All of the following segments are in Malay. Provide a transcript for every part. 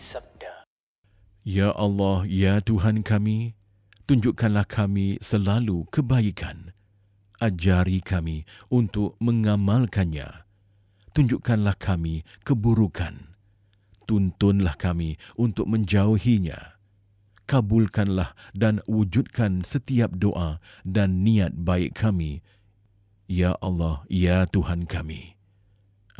Sabda. Ya Allah, ya Tuhan kami, tunjukkanlah kami selalu kebaikan. Ajari kami untuk mengamalkannya. Tunjukkanlah kami keburukan. Tuntunlah kami untuk menjauhinya. Kabulkanlah dan wujudkan setiap doa dan niat baik kami. Ya Allah, ya Tuhan kami.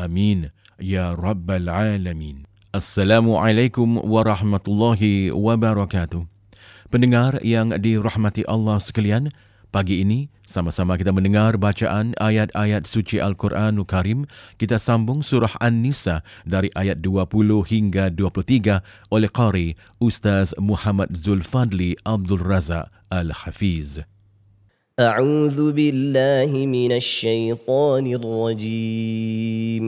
Amin. Ya Rabbal Alamin. Assalamualaikum warahmatullahi wabarakatuh. Pendengar yang dirahmati Allah sekalian, pagi ini sama-sama kita mendengar bacaan ayat-ayat suci Al-Quranul Karim. Kita sambung surah An-Nisa dari ayat 20 hingga 23 oleh Qari Ustaz Muhammad Zulfadli Abdul Razak Al-Hafiz. أعوذ بالله من الشيطان الرجيم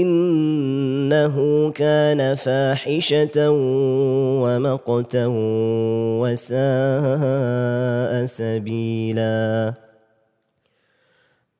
إنه كان فاحشة ومقتا وساء سبيلاً.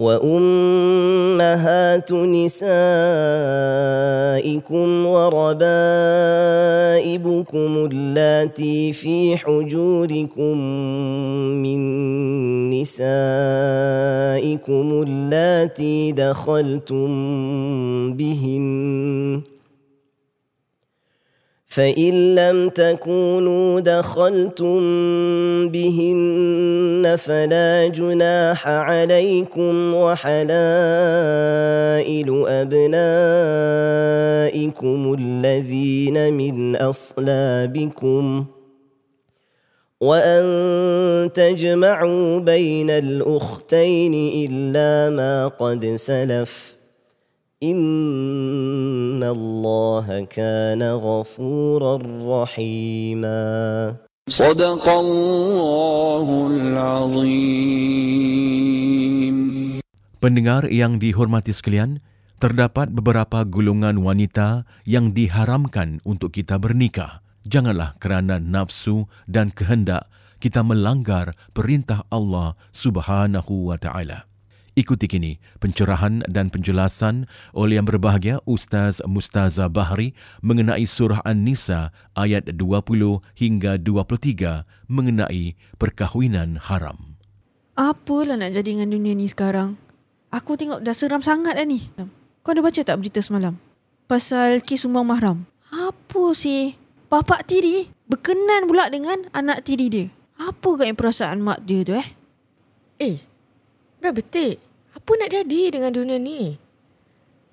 وأمهات نسائكم وربائبكم اللاتي في حجوركم من نسائكم اللاتي دخلتم بهن فإن لم تكونوا دخلتم بهن فلا جناح عليكم وحلائل أبنائكم الذين من أصلابكم وأن تجمعوا بين الأختين إلا ما قد سلف إن الله كان غفورا رحيما صدق الله العظيم Pendengar yang dihormati sekalian, terdapat beberapa golongan wanita yang diharamkan untuk kita bernikah. Janganlah kerana nafsu dan kehendak kita melanggar perintah Allah Subhanahu wa taala. Ikuti kini pencerahan dan penjelasan oleh yang berbahagia Ustaz Mustaza Bahri mengenai surah An-Nisa ayat 20 hingga 23 mengenai perkahwinan haram. Apalah nak jadi dengan dunia ni sekarang? Aku tengok dah seram sangat dah ni. Kau dah baca tak berita semalam? Pasal kes sumbang mahram. Apa sih? Bapak tiri berkenan pula dengan anak tiri dia. Apa agaknya perasaan mak dia tu eh? Eh, dah betik. Apa nak jadi dengan dunia ni?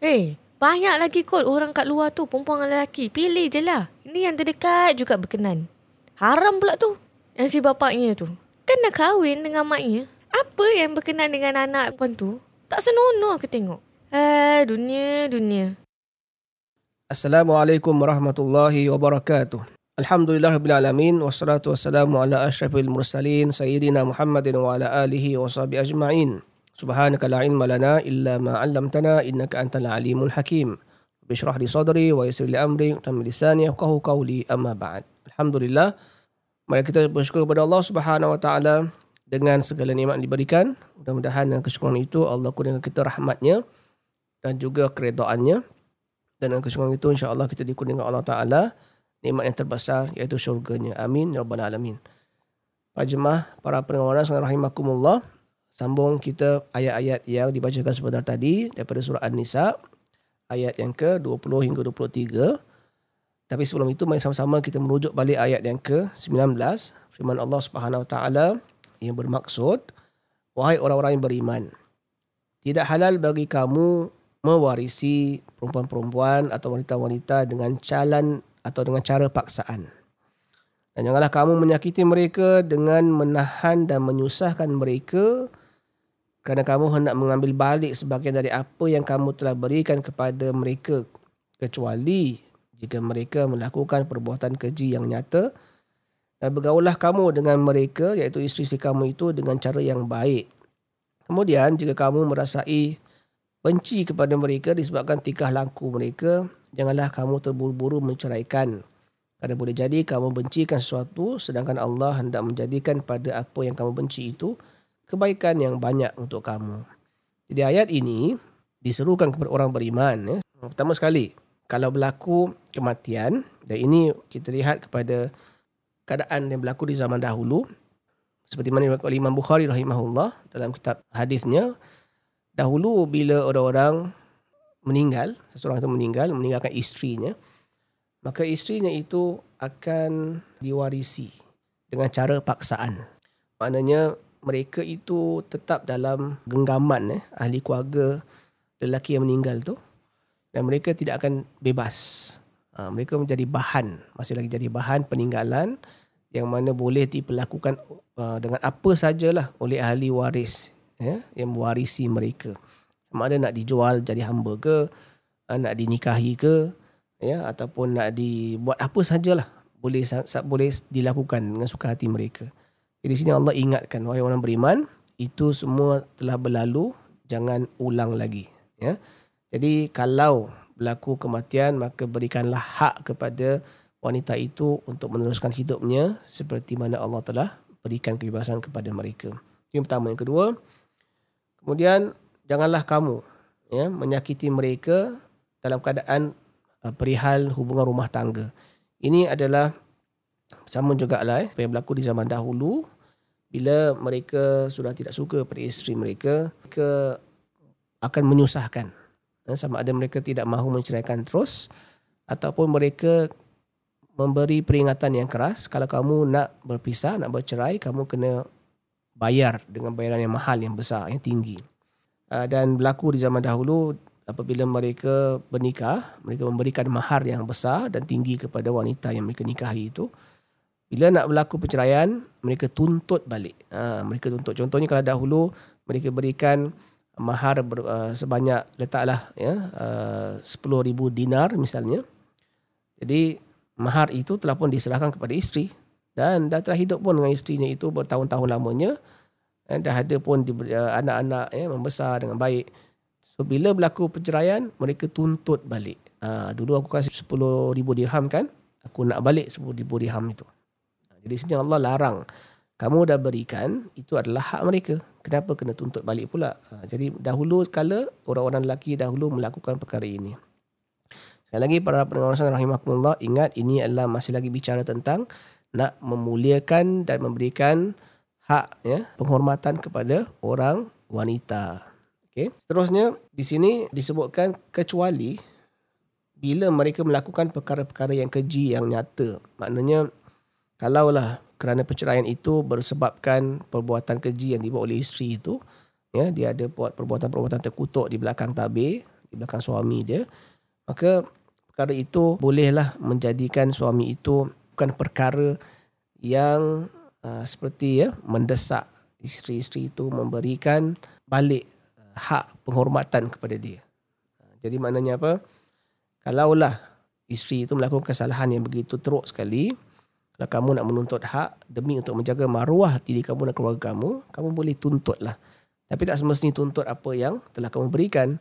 Eh, banyak lagi kot orang kat luar tu perempuan dengan lelaki. Pilih je lah. Ini yang terdekat juga berkenan. Haram pula tu. Yang si bapaknya tu. Kan dah kahwin dengan maknya. Apa yang berkenan dengan anak perempuan tu? Tak senonoh aku tengok. Eh, dunia, dunia. Assalamualaikum warahmatullahi wabarakatuh. Alhamdulillah rabbil alamin wassalatu wassalamu ala asyrafil mursalin sayyidina Muhammadin wa ala alihi wa sahbihi ajma'in. Subhanaka la ilma lana illa ma 'allamtana innaka antal alimul hakim. Bishrah li sadri wa yassir li amri wa tammi lisani yafqahu qawli amma ba'd. Alhamdulillah mari kita bersyukur kepada Allah Subhanahu wa taala dengan segala nikmat yang diberikan. Mudah-mudahan dengan kesyukuran itu Allah kurniakan kita rahmatnya dan juga keredaannya. Dan dengan kesyukuran itu insya-Allah kita dikurniakan Allah taala nikmat yang terbesar iaitu syurganya. Amin ya rabbal alamin. Para jemaah, para pendengar sekalian rahimakumullah, sambung kita ayat-ayat yang dibacakan sebentar tadi daripada surah An-Nisa ayat yang ke-20 hingga 23. Tapi sebelum itu mari sama-sama kita merujuk balik ayat yang ke-19 firman Allah Subhanahu Wa Taala yang bermaksud wahai orang-orang yang beriman tidak halal bagi kamu mewarisi perempuan-perempuan atau wanita-wanita dengan calan atau dengan cara paksaan. Dan janganlah kamu menyakiti mereka dengan menahan dan menyusahkan mereka kerana kamu hendak mengambil balik sebagian dari apa yang kamu telah berikan kepada mereka kecuali jika mereka melakukan perbuatan keji yang nyata dan bergaullah kamu dengan mereka iaitu isteri-isteri kamu itu dengan cara yang baik. Kemudian jika kamu merasai benci kepada mereka disebabkan tingkah laku mereka, janganlah kamu terburu-buru menceraikan. Kerana boleh jadi kamu bencikan sesuatu sedangkan Allah hendak menjadikan pada apa yang kamu benci itu kebaikan yang banyak untuk kamu. Jadi ayat ini diserukan kepada orang beriman. Ya. Pertama sekali, kalau berlaku kematian, dan ini kita lihat kepada keadaan yang berlaku di zaman dahulu, seperti mana oleh Imam Bukhari rahimahullah dalam kitab hadisnya, dahulu bila orang-orang meninggal, seseorang itu meninggal, meninggalkan isterinya, maka isterinya itu akan diwarisi dengan cara paksaan. Maknanya mereka itu tetap dalam genggaman eh, ahli keluarga lelaki yang meninggal tu dan mereka tidak akan bebas. Ha, mereka menjadi bahan, masih lagi jadi bahan peninggalan yang mana boleh diperlakukan uh, dengan apa sajalah oleh ahli waris ya, yang mewarisi mereka. Sama ada nak dijual jadi hamba ke, uh, nak dinikahi ke, ya ataupun nak dibuat apa sajalah boleh boleh dilakukan dengan suka hati mereka. Jadi di sini Allah ingatkan wahai orang beriman, itu semua telah berlalu, jangan ulang lagi, ya. Jadi kalau berlaku kematian maka berikanlah hak kepada wanita itu untuk meneruskan hidupnya seperti mana Allah telah berikan kebebasan kepada mereka. Yang pertama, yang kedua, kemudian janganlah kamu ya menyakiti mereka dalam keadaan uh, perihal hubungan rumah tangga. Ini adalah sama juga lah eh, yang berlaku di zaman dahulu bila mereka sudah tidak suka pada isteri mereka, mereka akan menyusahkan. Eh, sama ada mereka tidak mahu menceraikan terus ataupun mereka memberi peringatan yang keras kalau kamu nak berpisah, nak bercerai, kamu kena bayar dengan bayaran yang mahal, yang besar, yang tinggi. Uh, dan berlaku di zaman dahulu apabila mereka bernikah, mereka memberikan mahar yang besar dan tinggi kepada wanita yang mereka nikahi itu bila nak berlaku perceraian mereka tuntut balik. Ha, mereka tuntut. Contohnya kalau dahulu mereka berikan mahar ber, uh, sebanyak letaklah ya uh, 10,000 dinar misalnya. Jadi mahar itu telah pun diserahkan kepada isteri. Dan dah telah hidup pun dengan isterinya itu bertahun-tahun lamanya dan dah ada pun di, uh, anak-anak ya membesar dengan baik. So bila berlaku perceraian mereka tuntut balik. Uh, dulu aku kasih 10,000 dirham kan aku nak balik 10,000 dirham itu jadi sini Allah larang. Kamu dah berikan itu adalah hak mereka. Kenapa kena tuntut balik pula? Ha, jadi dahulu kala orang-orang lelaki dahulu melakukan perkara ini. Sekali lagi para pendengar rahimahkumullah ingat ini adalah masih lagi bicara tentang nak memuliakan dan memberikan hak ya penghormatan kepada orang wanita. Okey seterusnya di sini disebutkan kecuali bila mereka melakukan perkara-perkara yang keji yang nyata. Maknanya kalaulah kerana perceraian itu bersebabkan perbuatan keji yang dibuat oleh isteri itu ya dia ada buat perbuatan-perbuatan terkutuk di belakang tabir di belakang suami dia maka perkara itu bolehlah menjadikan suami itu bukan perkara yang uh, seperti ya mendesak isteri-isteri itu memberikan balik uh, hak penghormatan kepada dia. Jadi maknanya apa? Kalaulah isteri itu melakukan kesalahan yang begitu teruk sekali kalau kamu nak menuntut hak demi untuk menjaga maruah diri kamu dan keluarga kamu, kamu boleh tuntut lah. Tapi tak semestinya tuntut apa yang telah kamu berikan.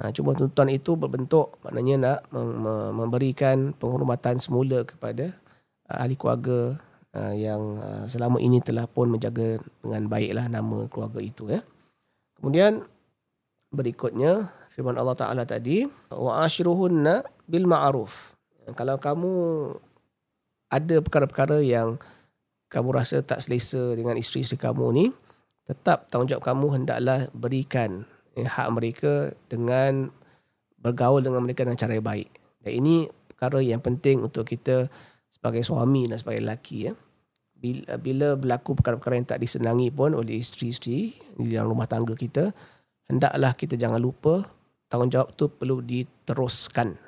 Ha, cuma tuntutan itu berbentuk maknanya nak memberikan penghormatan semula kepada uh, ahli keluarga uh, yang uh, selama ini telah pun menjaga dengan baiklah nama keluarga itu ya. Kemudian berikutnya firman Allah Taala tadi wa ashiruhunna bil ma'ruf. Kalau kamu ada perkara-perkara yang kamu rasa tak selesa dengan isteri-isteri kamu ni, tetap tanggungjawab kamu hendaklah berikan eh, hak mereka dengan bergaul dengan mereka dengan cara yang baik. Dan ini perkara yang penting untuk kita sebagai suami dan sebagai lelaki. Ya. Bila, bila berlaku perkara-perkara yang tak disenangi pun oleh isteri-isteri di dalam rumah tangga kita, hendaklah kita jangan lupa tanggungjawab tu perlu diteruskan.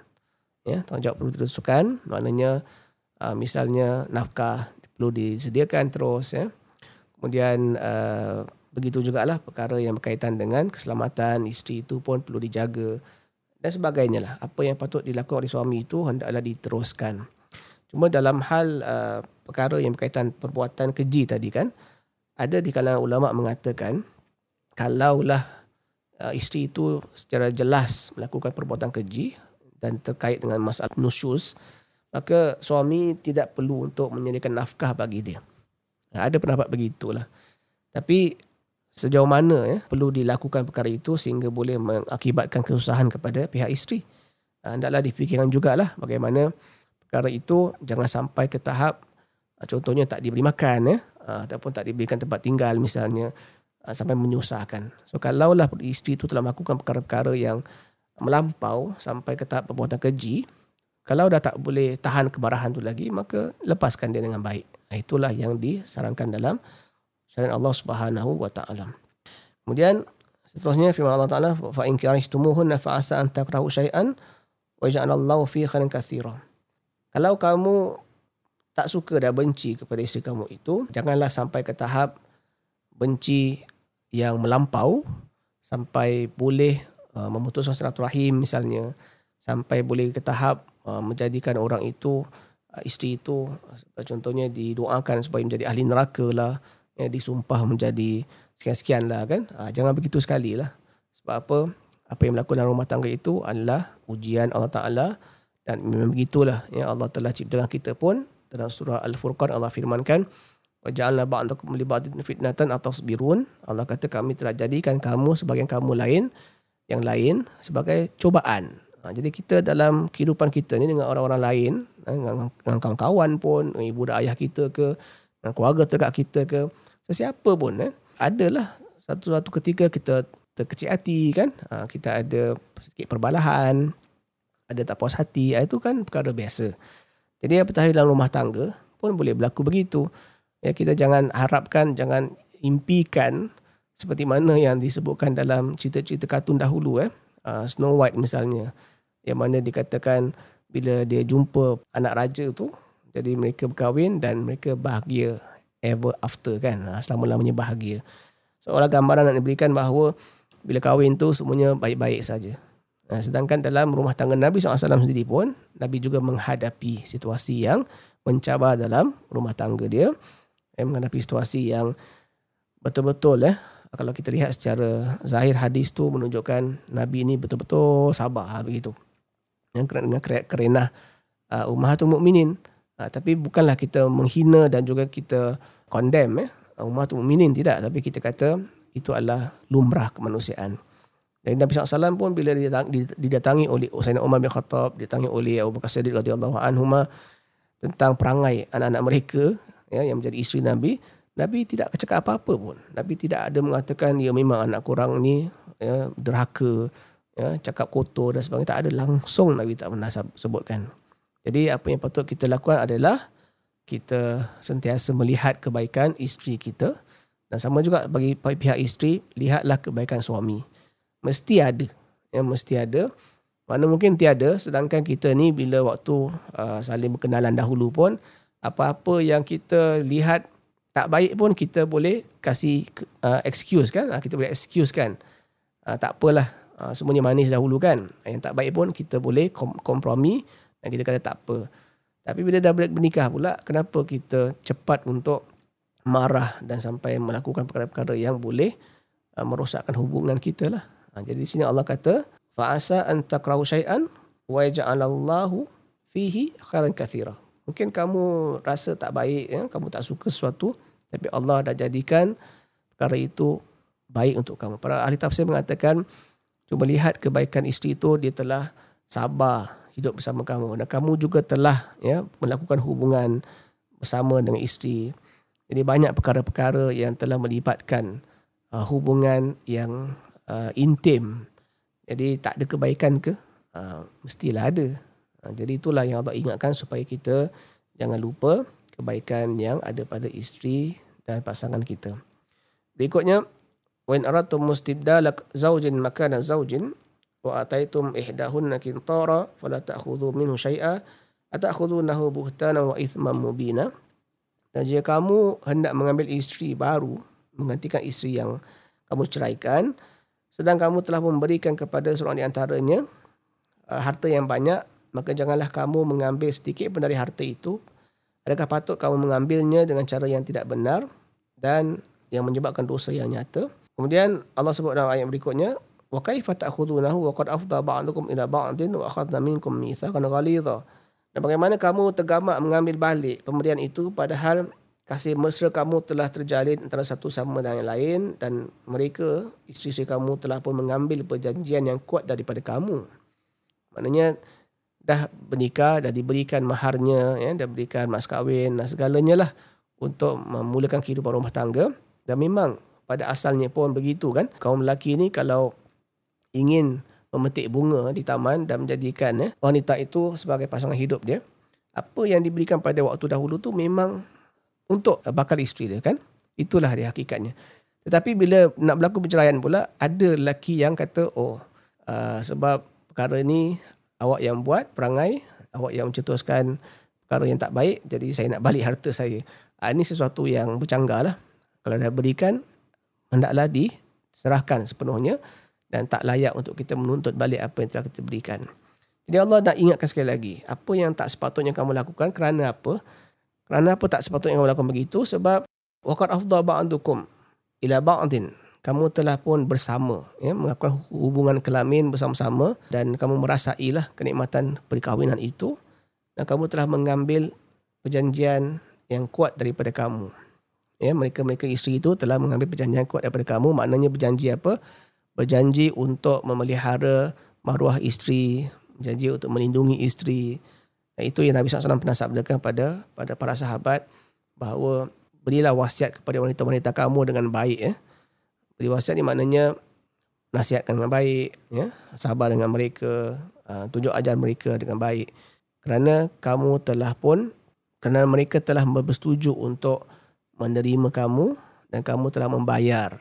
Ya, tanggungjawab perlu diteruskan, maknanya uh, misalnya nafkah perlu disediakan terus ya. Kemudian uh, begitu jugalah perkara yang berkaitan dengan keselamatan isteri itu pun perlu dijaga dan sebagainya lah. Apa yang patut dilakukan oleh suami itu hendaklah diteruskan. Cuma dalam hal uh, perkara yang berkaitan perbuatan keji tadi kan, ada di kalangan ulama mengatakan kalaulah uh, isteri itu secara jelas melakukan perbuatan keji dan terkait dengan masalah nusyus, maka suami tidak perlu untuk menyediakan nafkah bagi dia. Ha, ada pendapat begitulah. Tapi sejauh mana ya, perlu dilakukan perkara itu sehingga boleh mengakibatkan kesusahan kepada pihak isteri. Ha, hendaklah difikirkan jugalah bagaimana perkara itu jangan sampai ke tahap ha, contohnya tak diberi makan ya, ataupun tak diberikan tempat tinggal misalnya sampai menyusahkan. So kalaulah isteri itu telah melakukan perkara-perkara yang melampau sampai ke tahap perbuatan keji, kalau dah tak boleh tahan kemarahan tu lagi, maka lepaskan dia dengan baik. Itulah yang disarankan dalam syariat Allah Subhanahu wa taala. Kemudian seterusnya firman Allah Taala fa in karihtumuhunna fa asa an takrahu shay'an wa ja'alallahu fi khairin katsira. Kalau kamu tak suka dan benci kepada isteri kamu itu, janganlah sampai ke tahap benci yang melampau sampai boleh uh, memutuskan silaturahim misalnya sampai boleh ke tahap uh, menjadikan orang itu uh, isteri itu uh, contohnya didoakan supaya menjadi ahli neraka lah ya, disumpah menjadi sekian-sekian lah kan. Uh, jangan begitu sekali lah. Sebab apa? Apa yang berlaku dalam rumah tangga itu adalah ujian Allah Ta'ala dan memang begitulah ya Allah telah ciptakan kita pun. Dalam surah Al-Furqan Allah firmankan li ba'din fitnatan atau sabirun Allah kata kami telah jadikan kamu sebagai kamu lain yang lain sebagai cobaan Ha, jadi kita dalam kehidupan kita ni dengan orang-orang lain, ha, dengan, kawan-kawan pun, ibu dan ayah kita ke, keluarga terdekat kita ke, sesiapa pun, eh, adalah satu-satu ketika kita terkecil hati kan, ha, kita ada sedikit perbalahan, ada tak puas hati, ha, itu kan perkara biasa. Jadi apatah dalam rumah tangga pun boleh berlaku begitu. Ya, kita jangan harapkan, jangan impikan seperti mana yang disebutkan dalam cerita-cerita kartun dahulu eh. Uh, Snow White misalnya yang mana dikatakan bila dia jumpa anak raja tu Jadi mereka berkahwin dan mereka bahagia ever after kan. Ha, selama-lamanya bahagia. Seolah gambaran nak diberikan bahawa bila kahwin tu semuanya baik-baik saja. Ha, sedangkan dalam rumah tangga Nabi SAW sendiri pun, Nabi juga menghadapi situasi yang mencabar dalam rumah tangga dia. Eh, menghadapi situasi yang betul-betul eh, kalau kita lihat secara zahir hadis tu menunjukkan Nabi ini betul-betul sabar begitu. Yang dengan kerenah uh, ummahatul mukminin. Uh, tapi bukanlah kita menghina dan juga kita condemn eh ummahatul mukminin tidak tapi kita kata itu adalah lumrah kemanusiaan. Dan Nabi SAW pun bila didatangi oleh Sayyidina Umar bin Khattab, didatangi oleh Abu Bakar Siddiq radhiyallahu anhuma tentang perangai anak-anak mereka ya, yang menjadi isteri Nabi, Nabi tidak cakap apa-apa pun. Nabi tidak ada mengatakan ya memang anak kurang ni ya, derhaka, ya, cakap kotor dan sebagainya. Tak ada langsung Nabi tak pernah sebutkan. Jadi apa yang patut kita lakukan adalah kita sentiasa melihat kebaikan isteri kita dan sama juga bagi pihak isteri lihatlah kebaikan suami. Mesti ada. Ya, mesti ada. Mana mungkin tiada sedangkan kita ni bila waktu uh, saling berkenalan dahulu pun apa-apa yang kita lihat tak baik pun kita boleh kasih uh, excuse kan uh, kita boleh excuse kan uh, tak apalah uh, semuanya manis dahulu kan yang tak baik pun kita boleh kom- kompromi dan kita kata tak apa tapi bila dah bernikah pula kenapa kita cepat untuk marah dan sampai melakukan perkara-perkara yang boleh uh, merosakkan hubungan kita lah jadi di sini Allah kata fa'asa an takrahu syai'an wa yaj'alallahu fihi khairan katsira Mungkin kamu rasa tak baik, ya? kamu tak suka sesuatu, tapi Allah dah jadikan perkara itu baik untuk kamu. Para ahli tafsir mengatakan, cuba lihat kebaikan isteri itu, dia telah sabar hidup bersama kamu. Dan kamu juga telah ya, melakukan hubungan bersama dengan isteri. Jadi banyak perkara-perkara yang telah melibatkan uh, hubungan yang uh, intim. Jadi tak ada kebaikan ke? Uh, mestilah ada. Ha, jadi itulah yang Allah ingatkan supaya kita jangan lupa kebaikan yang ada pada isteri dan pasangan kita. Berikutnya, when aratum mustibdala zaujin makana zaujin wa ataitum ihdahunna qintara fala ta'khudhu minhu syai'a atakhudhunahu buhtana wa ithman mubina. Dan jika kamu hendak mengambil isteri baru menggantikan isteri yang kamu ceraikan sedang kamu telah memberikan kepada seorang di antaranya uh, harta yang banyak maka janganlah kamu mengambil sedikit pun dari harta itu. Adakah patut kamu mengambilnya dengan cara yang tidak benar dan yang menyebabkan dosa yang nyata? Kemudian Allah sebut dalam ayat berikutnya, wa kaifa ta'khudunahu wa qad afdha ba'dukum ila ba'din wa akhadna minkum mitsaqan ghalidha. Dan bagaimana kamu tergamak mengambil balik pemberian itu padahal kasih mesra kamu telah terjalin antara satu sama dengan yang lain dan mereka isteri-isteri kamu telah pun mengambil perjanjian yang kuat daripada kamu. Maknanya dah bernikah, dah diberikan maharnya, ya, dah berikan mas kahwin dan segalanya lah untuk memulakan kehidupan rumah tangga. Dan memang pada asalnya pun begitu kan. Kaum lelaki ni kalau ingin memetik bunga di taman dan menjadikan ya, wanita itu sebagai pasangan hidup dia, apa yang diberikan pada waktu dahulu tu memang untuk bakal isteri dia kan. Itulah dia hakikatnya. Tetapi bila nak berlaku perceraian pula, ada lelaki yang kata, oh uh, sebab perkara ni awak yang buat perangai, awak yang mencetuskan perkara yang tak baik, jadi saya nak balik harta saya. Ha, ini sesuatu yang bercanggah lah. Kalau dah berikan, hendaklah diserahkan sepenuhnya dan tak layak untuk kita menuntut balik apa yang telah kita berikan. Jadi Allah nak ingatkan sekali lagi, apa yang tak sepatutnya kamu lakukan kerana apa? Kerana apa tak sepatutnya kamu lakukan begitu? Sebab waqad afdha ba'dukum ila ba'din. Kamu telah pun bersama, ya, melakukan hubungan kelamin bersama-sama dan kamu merasailah kenikmatan perkahwinan itu dan kamu telah mengambil perjanjian yang kuat daripada kamu ya mereka-mereka isteri itu telah mengambil perjanjian kuat daripada kamu. Maknanya berjanji apa? Berjanji untuk memelihara maruah isteri berjanji untuk melindungi isteri. Dan itu yang Nabi SAW pernah sabdakan pada pada para sahabat bahawa berilah wasiat kepada wanita-wanita kamu dengan baik ya. Beri wasiat ni maknanya nasihatkan dengan baik, ya, sabar dengan mereka, uh, tunjuk ajar mereka dengan baik. Kerana kamu telah pun, kerana mereka telah bersetuju untuk menerima kamu dan kamu telah membayar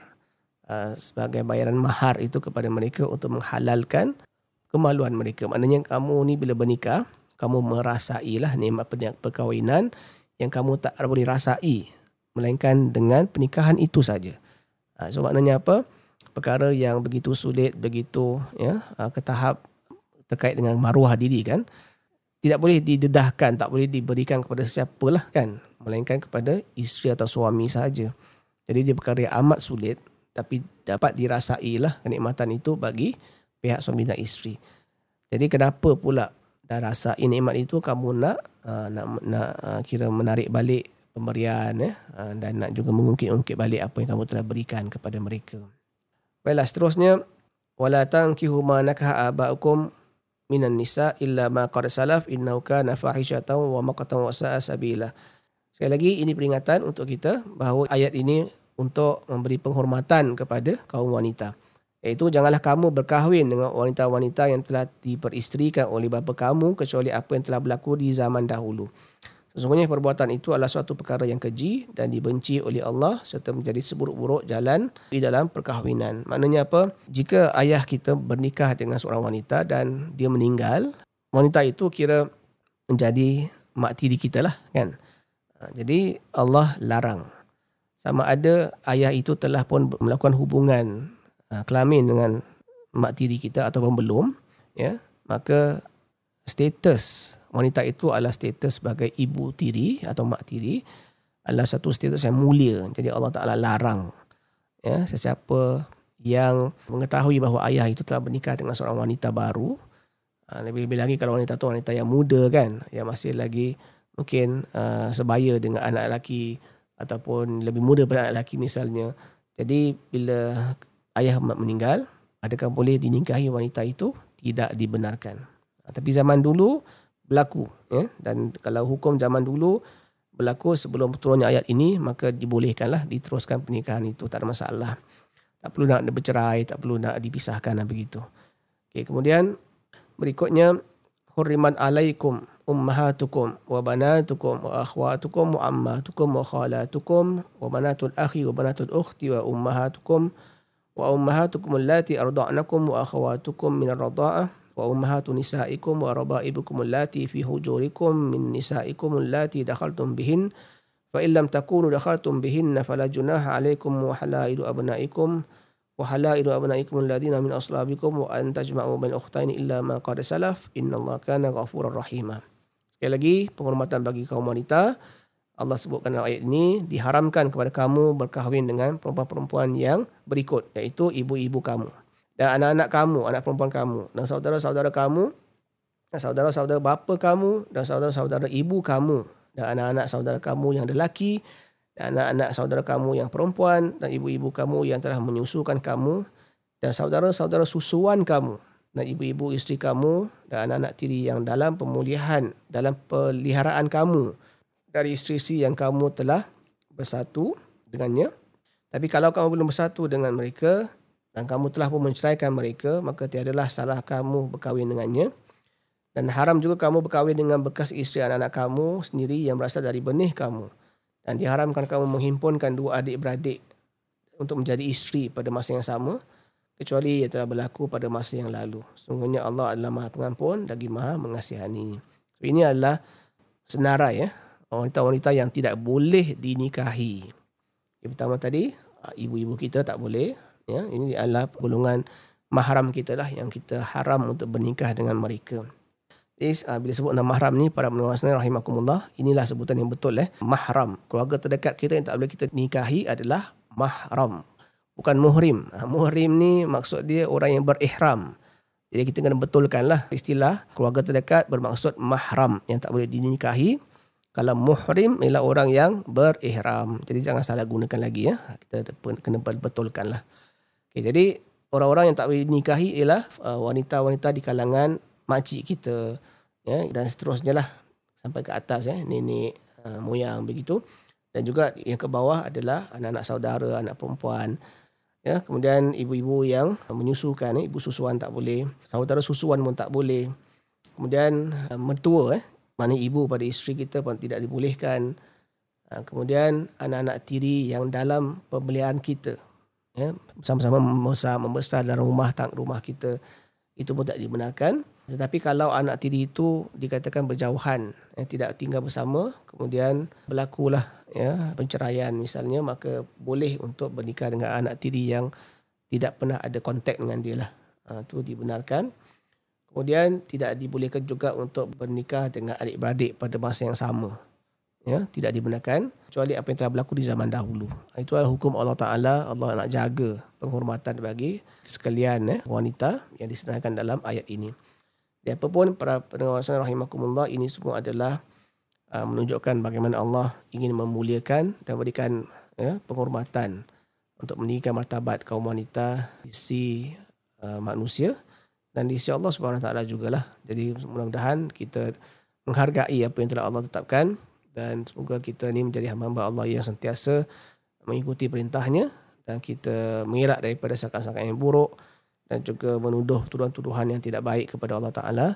uh, sebagai bayaran mahar itu kepada mereka untuk menghalalkan kemaluan mereka. Maknanya kamu ni bila bernikah, kamu merasailah nikmat perkahwinan yang kamu tak boleh rasai melainkan dengan pernikahan itu saja. Ha, so maknanya apa? Perkara yang begitu sulit, begitu ya, ha, ke tahap terkait dengan maruah diri kan tidak boleh didedahkan, tak boleh diberikan kepada siapalah kan, melainkan kepada isteri atau suami saja. Jadi dia perkara amat sulit tapi dapat dirasai lah kenikmatan itu bagi pihak suami dan isteri. Jadi kenapa pula dah rasa nikmat itu kamu nak uh, nak nak uh, kira menarik balik pemberian ya uh, dan nak juga mengungkit-ungkit balik apa yang kamu telah berikan kepada mereka. Baiklah seterusnya wala tankihu ma nakaha abaukum minan nisa illa ma qad salaf innahu kana fahishatan wa maqtan wa sa'a sabila. Sekali lagi ini peringatan untuk kita bahawa ayat ini untuk memberi penghormatan kepada kaum wanita. Iaitu janganlah kamu berkahwin dengan wanita-wanita yang telah diperistrikan oleh bapa kamu kecuali apa yang telah berlaku di zaman dahulu. Sesungguhnya perbuatan itu adalah suatu perkara yang keji dan dibenci oleh Allah serta menjadi seburuk-buruk jalan di dalam perkahwinan. Maknanya apa? Jika ayah kita bernikah dengan seorang wanita dan dia meninggal, wanita itu kira menjadi mak tiri kita lah kan. Jadi Allah larang. Sama ada ayah itu telah pun melakukan hubungan uh, kelamin dengan mak tiri kita ataupun belum, ya, maka status wanita itu adalah status sebagai ibu tiri atau mak tiri adalah satu status yang mulia. Jadi Allah Taala larang ya sesiapa yang mengetahui bahawa ayah itu telah bernikah dengan seorang wanita baru uh, lebih-lebih lagi kalau wanita itu wanita yang muda kan yang masih lagi mungkin uh, sebaya dengan anak lelaki ataupun lebih muda daripada anak lelaki misalnya. Jadi bila ayah meninggal, adakah boleh dinikahi wanita itu? Tidak dibenarkan. Ha, Tapi zaman dulu berlaku ya dan kalau hukum zaman dulu berlaku sebelum turunnya ayat ini maka dibolehkanlah diteruskan pernikahan itu tak ada masalah. Tak perlu nak bercerai, tak perlu nak dipisahkan dan begitu. Okey, kemudian berikutnya hurriman alaikum أمهاتكم وبناتكم وأخواتكم وعماتكم وخالاتكم وبنات الأخ وبنات الأخت وأمهاتكم وأمهاتكم اللاتي أرضعنكم وأخواتكم من الرضاعة وأمهات نسائكم وربائبكم اللاتي في هجوركم من نسائكم اللاتي دخلتم بهن. فإن لم تكونوا دخلتم بهن فلا جناح عليكم وحلائل أبنائكم وحلائل أبنائكم الذين من أصلابكم وأن تجمعوا بين أختين إلا ما قد سلف. إن الله كان غفورا رحيما. Sekali lagi, penghormatan bagi kaum wanita. Allah sebutkan dalam ayat ini, diharamkan kepada kamu berkahwin dengan perempuan-perempuan yang berikut, iaitu ibu-ibu kamu. Dan anak-anak kamu, anak perempuan kamu. Dan saudara-saudara kamu, dan saudara-saudara bapa kamu, dan saudara-saudara ibu kamu. Dan anak-anak saudara kamu yang lelaki, dan anak-anak saudara kamu yang perempuan, dan ibu-ibu kamu yang telah menyusukan kamu, dan saudara-saudara susuan kamu, dan ibu-ibu isteri kamu dan anak-anak tiri yang dalam pemulihan, dalam peliharaan kamu dari isteri-isteri yang kamu telah bersatu dengannya. Tapi kalau kamu belum bersatu dengan mereka dan kamu telah pun menceraikan mereka, maka tiadalah salah kamu berkahwin dengannya. Dan haram juga kamu berkahwin dengan bekas isteri anak-anak kamu sendiri yang berasal dari benih kamu. Dan diharamkan kamu menghimpunkan dua adik-beradik untuk menjadi isteri pada masa yang sama kecuali ia telah berlaku pada masa yang lalu. Sungguhnya Allah adalah Maha Pengampun lagi Maha Mengasihani. So, ini adalah senarai ya wanita-wanita yang tidak boleh dinikahi. Yang pertama tadi ah, ibu-ibu kita tak boleh ya ini adalah golongan mahram kita lah yang kita haram untuk bernikah dengan mereka. Is, uh, bila sebut nama mahram ni para pendengar sekalian rahimakumullah inilah sebutan yang betul eh mahram keluarga terdekat kita yang tak boleh kita nikahi adalah mahram bukan muhrim. Ha, muhrim ni maksud dia orang yang berihram. Jadi kita kena betulkanlah istilah keluarga terdekat bermaksud mahram yang tak boleh dinikahi. Kalau muhrim ialah orang yang berihram. Jadi jangan salah gunakan lagi ya. Kita kena betulkanlah. Okay, jadi orang-orang yang tak boleh dinikahi ialah uh, wanita-wanita di kalangan makcik kita ya dan seterusnya lah sampai ke atas ya nenek uh, moyang begitu dan juga yang ke bawah adalah anak-anak saudara, anak perempuan ya kemudian ibu-ibu yang menyusukan eh, ibu susuan tak boleh saudara susuan pun tak boleh. Kemudian uh, mertua eh mana ibu pada isteri kita pun tidak dibolehkan. Uh, kemudian anak-anak tiri yang dalam pembelian kita ya bersama-sama membesar membesar dalam rumah tang rumah kita itu pun tak dibenarkan Tetapi kalau anak tiri itu dikatakan berjauhan, eh, tidak tinggal bersama, kemudian berlakulah ya penceraian misalnya, maka boleh untuk bernikah dengan anak tiri yang tidak pernah ada kontak dengan dia lah. Ha, itu dibenarkan. Kemudian tidak dibolehkan juga untuk bernikah dengan adik-beradik pada masa yang sama. Ya, tidak dibenarkan kecuali apa yang telah berlaku di zaman dahulu. Itu adalah hukum Allah Taala. Allah nak jaga penghormatan bagi sekalian eh, wanita yang disenaraikan dalam ayat ini. Dan apa pun para pendengar rahimakumullah ini semua adalah uh, menunjukkan bagaimana Allah ingin memuliakan dan berikan ya, penghormatan untuk meninggikan martabat kaum wanita di sisi uh, manusia dan di sisi Allah Subhanahu taala jugalah. Jadi mudah-mudahan kita menghargai apa yang telah Allah tetapkan dan semoga kita ni menjadi hamba-hamba Allah yang sentiasa mengikuti perintahnya dan kita mengelak daripada sangkaan-sangkaan yang buruk dan juga menuduh tuduhan-tuduhan yang tidak baik kepada Allah Ta'ala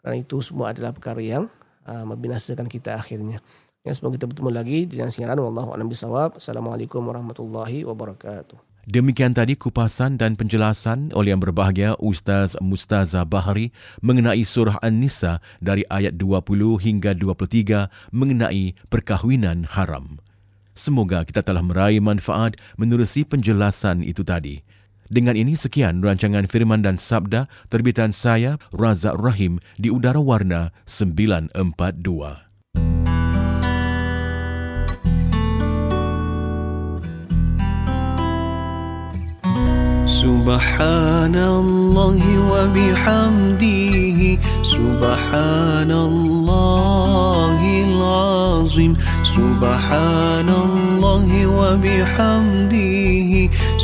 kerana itu semua adalah perkara yang uh, membinasakan kita akhirnya. Ya, semoga kita bertemu lagi dengan siaran Wallahu a'lam bishawab. Assalamualaikum warahmatullahi wabarakatuh. Demikian tadi kupasan dan penjelasan oleh yang berbahagia Ustaz Mustaza Bahari mengenai surah An-Nisa dari ayat 20 hingga 23 mengenai perkahwinan haram. Semoga kita telah meraih manfaat menerusi penjelasan itu tadi. Dengan ini sekian rancangan firman dan sabda terbitan saya Razak Rahim di Udara Warna 942. سبحان الله وبحمده سبحان الله العظيم سبحان الله وبحمده